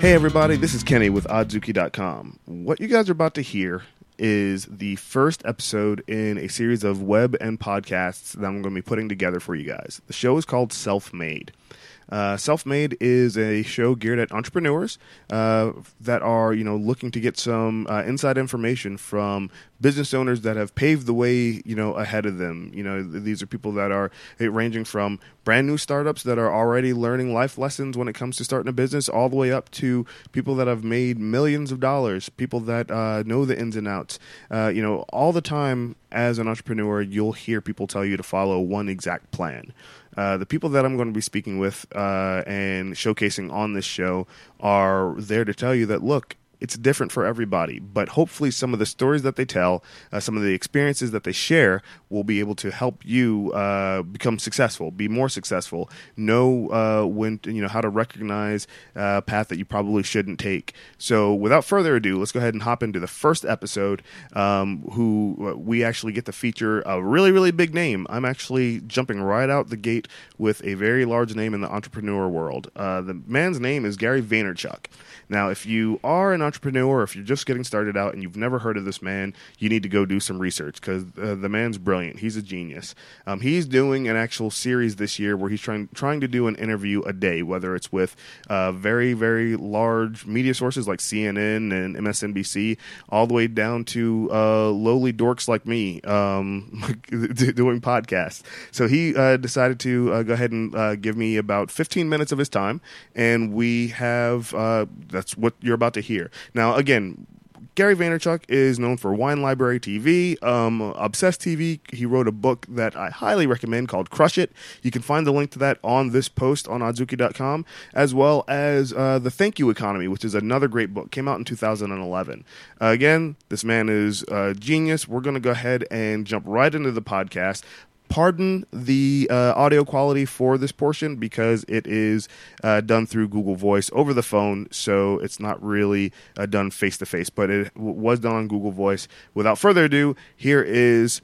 Hey everybody, this is Kenny with Oddzuki.com. What you guys are about to hear is the first episode in a series of web and podcasts that I'm going to be putting together for you guys. The show is called Self Made. Uh, Self Made is a show geared at entrepreneurs uh, that are, you know, looking to get some uh, inside information from business owners that have paved the way, you know, ahead of them. You know, th- these are people that are eh, ranging from brand new startups that are already learning life lessons when it comes to starting a business, all the way up to people that have made millions of dollars, people that uh, know the ins and outs. Uh, you know, all the time as an entrepreneur, you'll hear people tell you to follow one exact plan. Uh, the people that I'm going to be speaking with uh, and showcasing on this show are there to tell you that look, it's different for everybody, but hopefully, some of the stories that they tell, uh, some of the experiences that they share, will be able to help you uh, become successful, be more successful, know uh, when you know how to recognize a path that you probably shouldn't take. So, without further ado, let's go ahead and hop into the first episode. Um, who uh, we actually get to feature a really, really big name. I'm actually jumping right out the gate with a very large name in the entrepreneur world. Uh, the man's name is Gary Vaynerchuk. Now, if you are an if you're just getting started out and you've never heard of this man, you need to go do some research because uh, the man's brilliant. He's a genius. Um, he's doing an actual series this year where he's trying trying to do an interview a day, whether it's with uh, very very large media sources like CNN and MSNBC, all the way down to uh, lowly dorks like me um, doing podcasts. So he uh, decided to uh, go ahead and uh, give me about 15 minutes of his time, and we have that's what you're about to hear. Now, again, Gary Vaynerchuk is known for Wine Library TV, um, Obsessed TV. He wrote a book that I highly recommend called Crush It. You can find the link to that on this post on Oddzuki.com, as well as uh, The Thank You Economy, which is another great book. Came out in 2011. Uh, again, this man is a genius. We're going to go ahead and jump right into the podcast pardon the uh, audio quality for this portion because it is uh, done through Google Voice over the phone, so it's not really uh, done face to face, but it w- was done on Google Voice. Without further ado, here is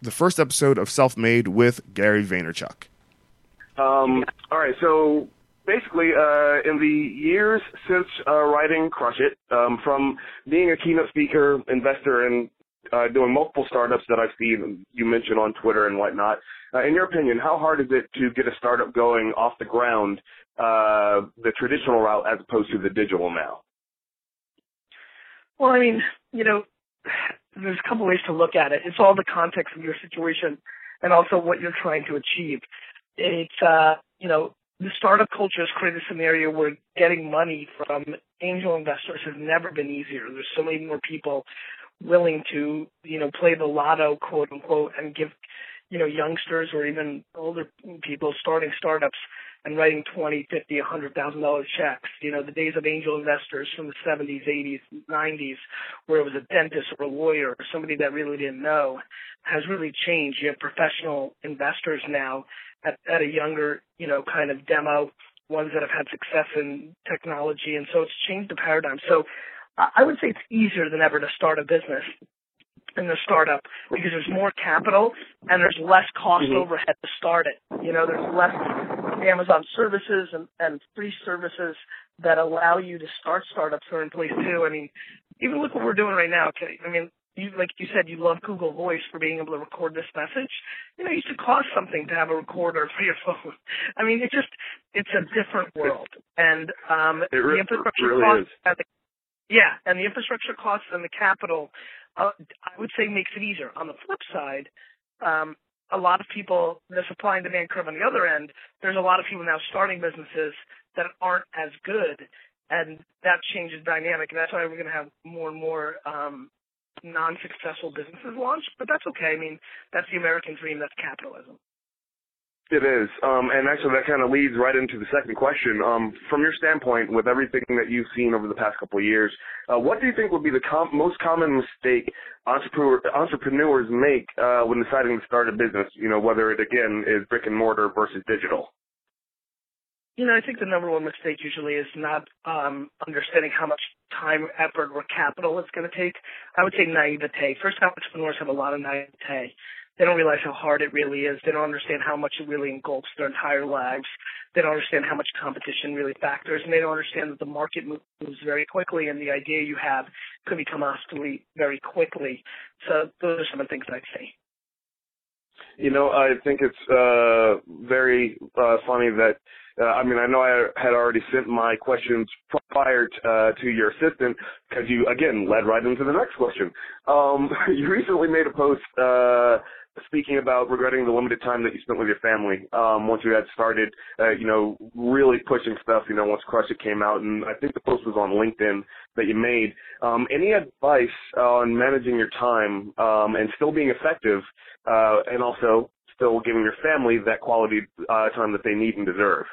the first episode of Self Made with Gary Vaynerchuk. Um, all right, so basically, uh, in the years since uh, writing Crush It, um, from being a keynote speaker, investor, and uh, doing multiple startups that I've seen you mentioned on Twitter and whatnot. Uh, in your opinion, how hard is it to get a startup going off the ground, uh, the traditional route as opposed to the digital now? Well, I mean, you know, there's a couple ways to look at it. It's all the context of your situation and also what you're trying to achieve. It's, uh, you know, the startup culture has created a scenario where getting money from angel investors has never been easier. There's so many more people willing to, you know, play the lotto, quote unquote, and give, you know, youngsters or even older people starting startups and writing twenty, fifty, a hundred thousand dollar checks. You know, the days of angel investors from the seventies, eighties, nineties, where it was a dentist or a lawyer or somebody that really didn't know, has really changed. You have professional investors now at, at a younger, you know, kind of demo, ones that have had success in technology, and so it's changed the paradigm. So I would say it's easier than ever to start a business in the startup because there's more capital and there's less cost mm-hmm. overhead to start it. You know, there's less Amazon services and, and free services that allow you to start startups are in place too. I mean, even look what we're doing right now. Okay, I mean, you like you said, you love Google Voice for being able to record this message. You know, it used to cost something to have a recorder for your phone. I mean, it just it's a different world, and um, re- the infrastructure really costs is. and the yeah, and the infrastructure costs and the capital, uh, I would say makes it easier. On the flip side, um, a lot of people, the supply and demand curve on the other end, there's a lot of people now starting businesses that aren't as good, and that changes dynamic. And that's why we're going to have more and more um, non-successful businesses launch. But that's okay. I mean, that's the American dream. That's capitalism. It is, um, and actually that kind of leads right into the second question. Um, from your standpoint, with everything that you've seen over the past couple of years, uh, what do you think would be the com- most common mistake entrepreneur- entrepreneurs make uh, when deciding to start a business? You know, whether it again is brick and mortar versus digital. You know, I think the number one mistake usually is not um, understanding how much time, effort, or capital it's going to take. I would say naivete. First, entrepreneurs have a lot of naivete they don't realize how hard it really is. They don't understand how much it really engulfs their entire lives. They don't understand how much competition really factors, and they don't understand that the market moves very quickly, and the idea you have could become obsolete very quickly. So those are some of the things I'd say. You know, I think it's uh, very uh, funny that uh, I mean, I know I had already sent my questions prior uh, to your assistant because you, again, led right into the next question. Um, you recently made a post uh, speaking about regretting the limited time that you spent with your family um, once you had started, uh, you know, really pushing stuff, you know, once Crush It came out. And I think the post was on LinkedIn that you made. Um, any advice on managing your time um, and still being effective uh, and also still giving your family that quality uh, time that they need and deserve?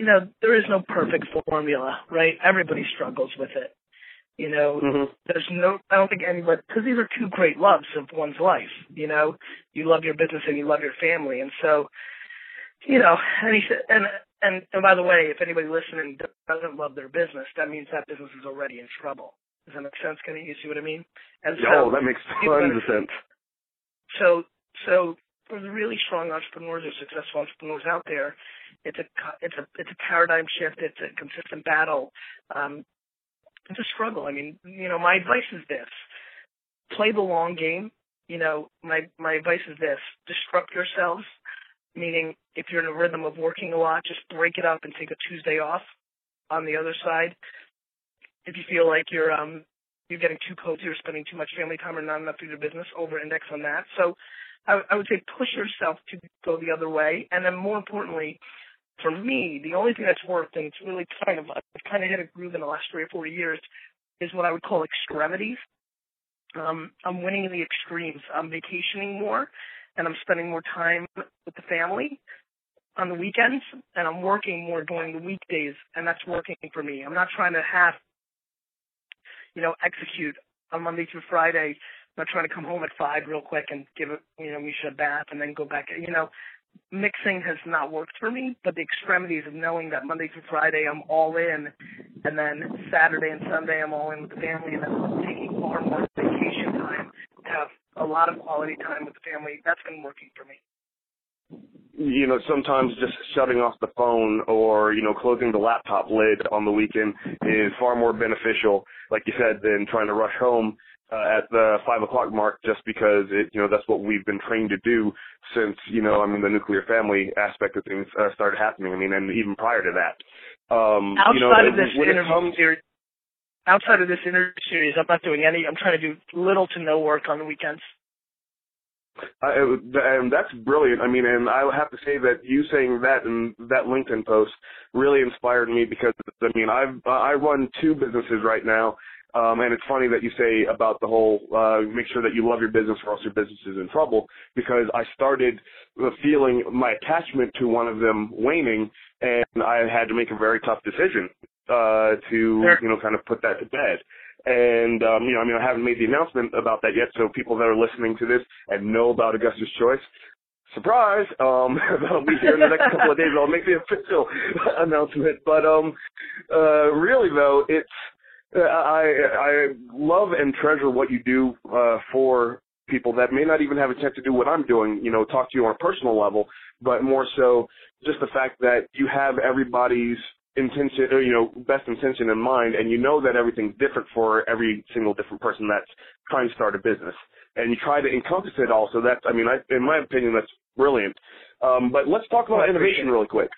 you know, there is no perfect formula, right? Everybody struggles with it. You know, mm-hmm. there's no, I don't think anybody, because these are two great loves of one's life. You know, you love your business and you love your family. And so, you know, and he said, and, and, and by the way, if anybody listening doesn't love their business, that means that business is already in trouble. Does that make sense? Can you see what I mean? And so, oh, that makes tons of sense. So, so for the really strong entrepreneurs or successful entrepreneurs out there, it's a it's a it's a paradigm shift. It's a consistent battle. Um, it's a struggle. I mean, you know, my advice is this: play the long game. You know, my my advice is this: disrupt yourselves. Meaning, if you're in a rhythm of working a lot, just break it up and take a Tuesday off. On the other side, if you feel like you're um you're getting too cozy or spending too much family time or not enough to do business, over index on that. So I, I would say push yourself to go the other way. And then more importantly, for me, the only thing that's worked, and it's really kind of, I've kind of hit a groove in the last three or four years, is what I would call extremities. Um, I'm winning in the extremes. I'm vacationing more, and I'm spending more time with the family on the weekends, and I'm working more during the weekdays, and that's working for me. I'm not trying to have, you know, execute on Monday through Friday I'm not trying to come home at five real quick and give it, you know, Misha a bath and then go back. You know, mixing has not worked for me, but the extremities of knowing that Monday through Friday I'm all in, and then Saturday and Sunday I'm all in with the family, and then taking far more vacation time to have a lot of quality time with the family. That's been working for me you know, sometimes just shutting off the phone or, you know, closing the laptop lid on the weekend is far more beneficial, like you said, than trying to rush home uh, at the five o'clock mark just because it, you know, that's what we've been trained to do since, you know, I mean, the nuclear family aspect of things uh, started happening. I mean, and even prior to that. Um, outside you know, of this interview comes, series, outside of this interview series, I'm not doing any. I'm trying to do little to no work on the weekends. I, and that's brilliant. I mean, and I have to say that you saying that and that LinkedIn post really inspired me because I mean, I've I run two businesses right now, um, and it's funny that you say about the whole uh, make sure that you love your business or else your business is in trouble because I started feeling my attachment to one of them waning, and I had to make a very tough decision uh, to sure. you know kind of put that to bed. And, um, you know, I mean, I haven't made the announcement about that yet, so people that are listening to this and know about Augustus Choice, surprise, um, that'll be here in the next couple of days. I'll make the official announcement. But, um, uh, really though, it's, I, I love and treasure what you do, uh, for people that may not even have a chance to do what I'm doing, you know, talk to you on a personal level, but more so just the fact that you have everybody's intention or you know best intention in mind and you know that everything's different for every single different person that's trying to start a business. And you try to encompass it all so that's i mean I, in my opinion that's brilliant. Um, but let's talk about innovation really quick.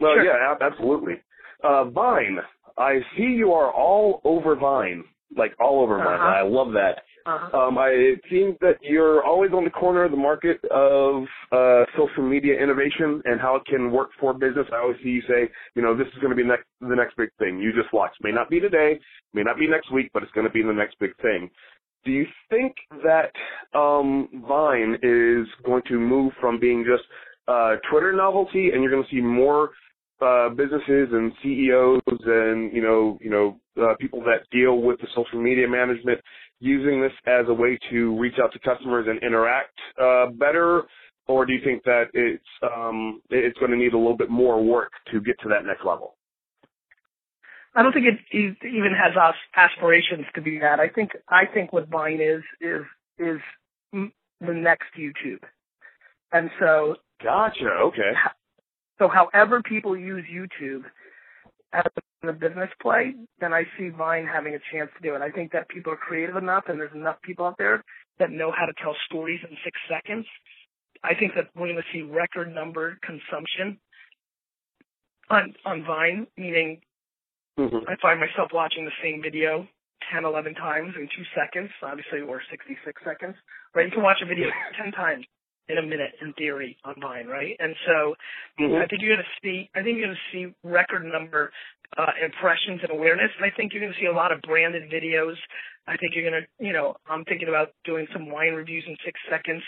Well sure. yeah absolutely. Uh, vine i see you are all over vine like all over uh-huh. vine i love that uh-huh. Um, I, it seems that you're always on the corner of the market of uh, social media innovation and how it can work for business. I always see you say, you know, this is going to be next, the next big thing. You just watch. May not be today, may not be next week, but it's going to be the next big thing. Do you think that um, Vine is going to move from being just uh, Twitter novelty, and you're going to see more uh, businesses and CEOs and you know you know uh, people that deal with the social media management using this as a way to reach out to customers and interact uh, better, or do you think that it's um, it's going to need a little bit more work to get to that next level? I don't think it even has aspirations to be that. I think I think what Vine is is is the next YouTube. And so, gotcha. Okay. So, however people use YouTube as a business play, then I see Vine having a chance to do it. I think that people are creative enough, and there's enough people out there that know how to tell stories in six seconds. I think that we're going to see record number consumption on on Vine, meaning mm-hmm. I find myself watching the same video 10, 11 times in two seconds, obviously, or 66 seconds, right? You can watch a video 10 times in a minute in theory online, right? And so mm-hmm. I think you're going to see, I think you're going to see record number uh, impressions and awareness, and I think you're going to see a lot of branded videos. I think you're going to, you know, I'm thinking about doing some wine reviews in six seconds.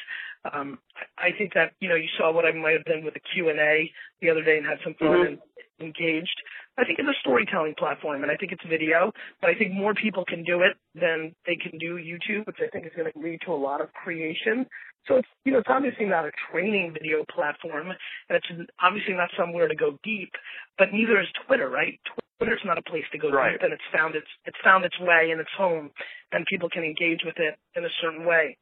Um, I think that, you know, you saw what I might have done with the Q and A the other day and had some fun mm-hmm. and engaged. I think it's a storytelling platform, and I think it's video. But I think more people can do it than they can do YouTube, which I think is going to lead to a lot of creation. So it's you know it's obviously not a training video platform, and it's obviously not somewhere to go deep. But neither is Twitter, right? Twitter's not a place to go right. deep, and it's found its it's found its way and its home, and people can engage with it in a certain way.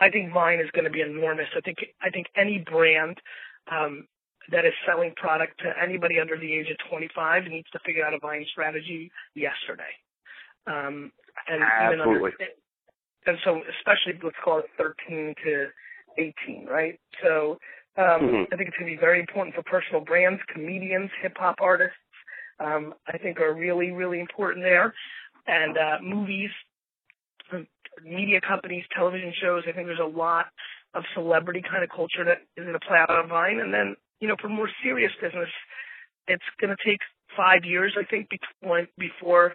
I think Vine is going to be enormous. I think I think any brand um, that is selling product to anybody under the age of 25 needs to figure out a buying strategy yesterday. Um, and Absolutely. Under, and so, especially let's call it 13 to 18, right? So, um, mm-hmm. I think it's going to be very important for personal brands, comedians, hip hop artists. Um, I think are really, really important there, and uh, movies, media companies, television shows. I think there's a lot of celebrity kind of culture that is going to play out on Vine, and then you know, for more serious business, it's going to take five years, I think, before, before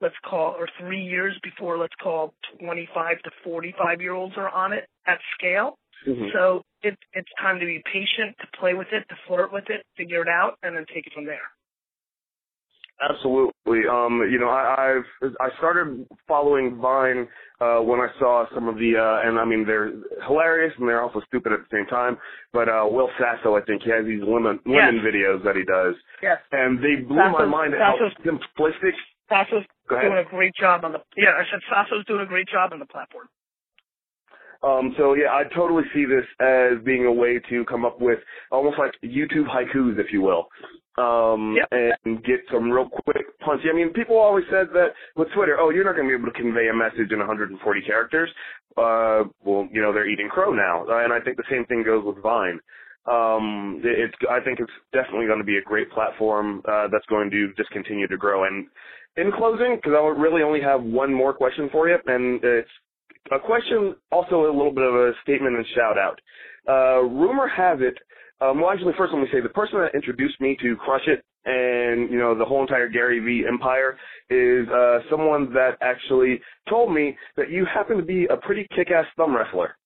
let's call, or three years before let's call 25 to 45 year olds are on it at scale. Mm-hmm. So it, it's time to be patient, to play with it, to flirt with it, figure it out, and then take it from there. Absolutely. Um, you know, I, I've I started following Vine uh, when I saw some of the, uh, and I mean they're hilarious and they're also stupid at the same time. But uh, Will Sasso, I think he has these women women yes. videos that he does, yes, and they blew Sasso's, my mind how simplistic. Sasso's doing a great job on the. Yeah, I said Sasso's doing a great job on the platform. Um, so yeah, I totally see this as being a way to come up with almost like YouTube haikus, if you will, um, yep. and get some real quick punchy. I mean, people always said that with Twitter, oh, you're not going to be able to convey a message in 140 characters. Uh, well, you know, they're eating crow now, uh, and I think the same thing goes with Vine. Um, it's, I think it's definitely going to be a great platform uh, that's going to just continue to grow. And in closing, because I really only have one more question for you, and it's a question, also a little bit of a statement and shout out. Uh, rumor has it, um, well, actually, first let me say the person that introduced me to Crush It and you know the whole entire Gary V empire is uh, someone that actually told me that you happen to be a pretty kick-ass thumb wrestler.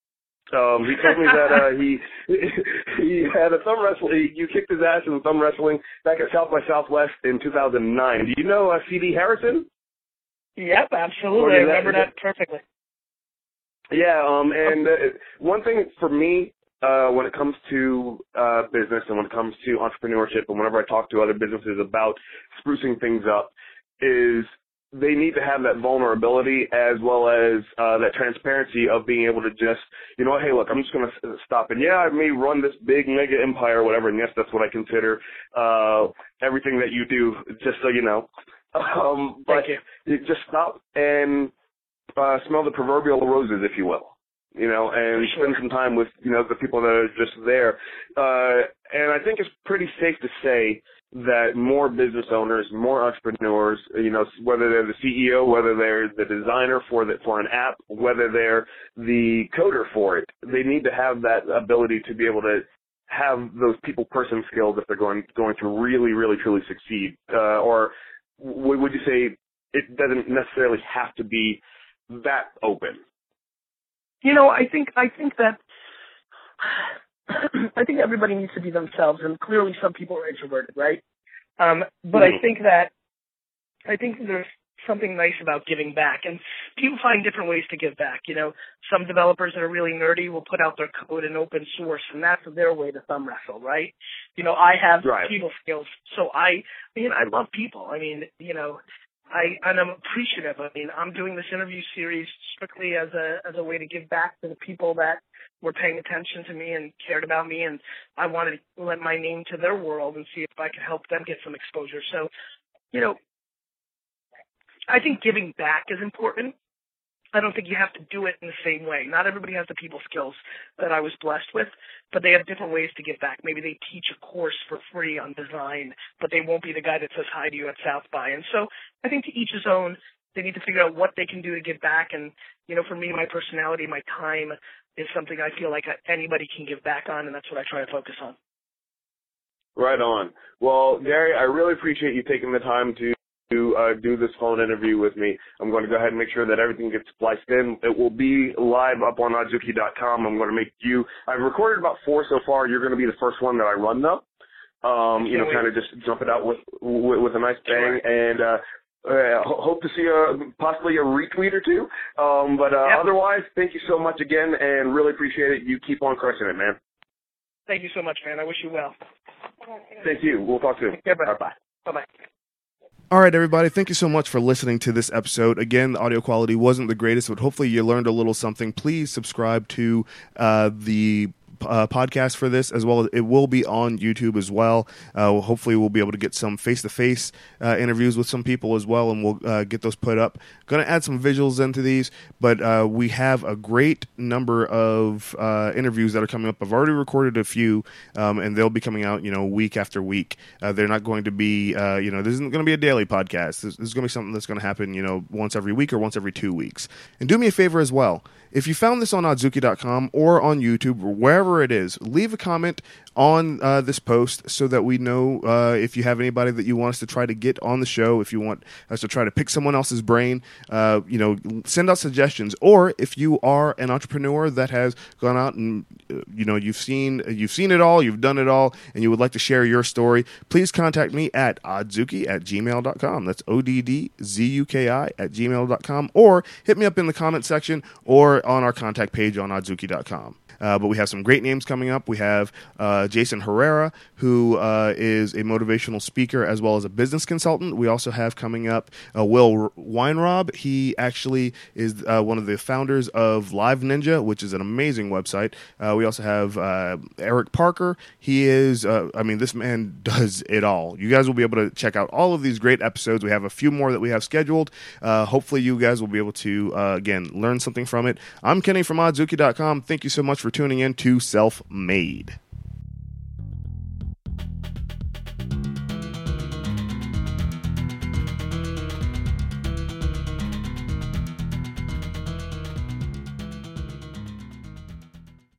Um, he told me that uh, he he had a thumb wrestling. You kicked his ass in thumb wrestling back at South by Southwest in 2009. Do you know uh, C.D. Harrison? Yep, absolutely. I remember that, that perfectly. Yeah, um, and uh, one thing for me uh, when it comes to uh, business and when it comes to entrepreneurship, and whenever I talk to other businesses about sprucing things up, is they need to have that vulnerability as well as uh, that transparency of being able to just, you know, hey, look, I'm just going to stop and yeah, I may run this big mega empire or whatever, and yes, that's what I consider uh, everything that you do, just so you know. Um, but Thank you. you just stop and uh, smell the proverbial roses, if you will. You know, and spend some time with you know the people that are just there. Uh, and I think it's pretty safe to say that more business owners, more entrepreneurs, you know, whether they're the CEO, whether they're the designer for the, for an app, whether they're the coder for it, they need to have that ability to be able to have those people person skills if they're going going to really really truly succeed. Uh, or would you say it doesn't necessarily have to be that open? You know, I think I think that I think everybody needs to be themselves, and clearly some people are introverted, right? Um, but mm-hmm. I think that I think there's something nice about giving back, and people find different ways to give back. You know, some developers that are really nerdy will put out their code in open source, and that's their way to thumb wrestle, right? You know, I have right. people skills, so I, I mean, I love people. I mean, you know, I and I'm appreciative. I mean, I'm doing this interview series strictly as a as a way to give back to the people that were paying attention to me and cared about me, and I wanted to let my name to their world and see if I could help them get some exposure. So, you know, I think giving back is important. I don't think you have to do it in the same way. Not everybody has the people skills that I was blessed with, but they have different ways to give back. Maybe they teach a course for free on design, but they won't be the guy that says hi to you at South by. And so I think to each his own, they need to figure out what they can do to give back. And, you know, for me, my personality, my time is something I feel like anybody can give back on, and that's what I try to focus on. Right on. Well, Gary, I really appreciate you taking the time to uh, do this phone interview with me. I'm going to go ahead and make sure that everything gets spliced in. It will be live up on Oddzuki.com. I'm going to make you. I've recorded about four so far. You're going to be the first one that I run though. Um, you know, kind of just jump it out with with, with a nice bang and. uh uh, hope to see a possibly a retweet or two. Um, but uh, yep. otherwise, thank you so much again, and really appreciate it. You keep on crushing it, man. Thank you so much, man. I wish you well. Thank you. We'll talk soon. Bye bye. Bye bye. All right, everybody. Thank you so much for listening to this episode. Again, the audio quality wasn't the greatest, but hopefully you learned a little something. Please subscribe to uh, the uh, podcast for this, as well it will be on YouTube as well. Uh, hopefully, we'll be able to get some face to face interviews with some people as well, and we'll uh, get those put up. Going to add some visuals into these, but uh, we have a great number of uh, interviews that are coming up. I've already recorded a few, um, and they'll be coming out, you know, week after week. they're not going to be, you know, this isn't going to be a daily podcast. This, this is going to be something that's going to happen, you know, once every week or once every two weeks. And do me a favor as well. If you found this on Oddzuki.com or on YouTube or wherever it is, leave a comment on uh, this post so that we know uh, if you have anybody that you want us to try to get on the show. If you want us to try to pick someone else's brain, uh, you know, send out suggestions. Or if you are an entrepreneur that has gone out and uh, you know you've seen you've seen it all, you've done it all, and you would like to share your story, please contact me at oddzuki at gmail.com. That's O D D Z U K I at gmail.com. Or hit me up in the comment section or on our contact page on oddzuki.com. Uh, but we have some great names coming up. We have uh, Jason Herrera, who uh, is a motivational speaker as well as a business consultant. We also have coming up uh, Will Weinraub. He actually is uh, one of the founders of Live Ninja, which is an amazing website. Uh, we also have Eric Parker. He is, I mean, this man does it all. You guys will be able to check out all of these great episodes. We have a few more that we have scheduled. hopefully, you guys will be able to, again, learn something from it. I'm Kenny from Oddzuki.com. Thank you so much for tuning in to Self Made.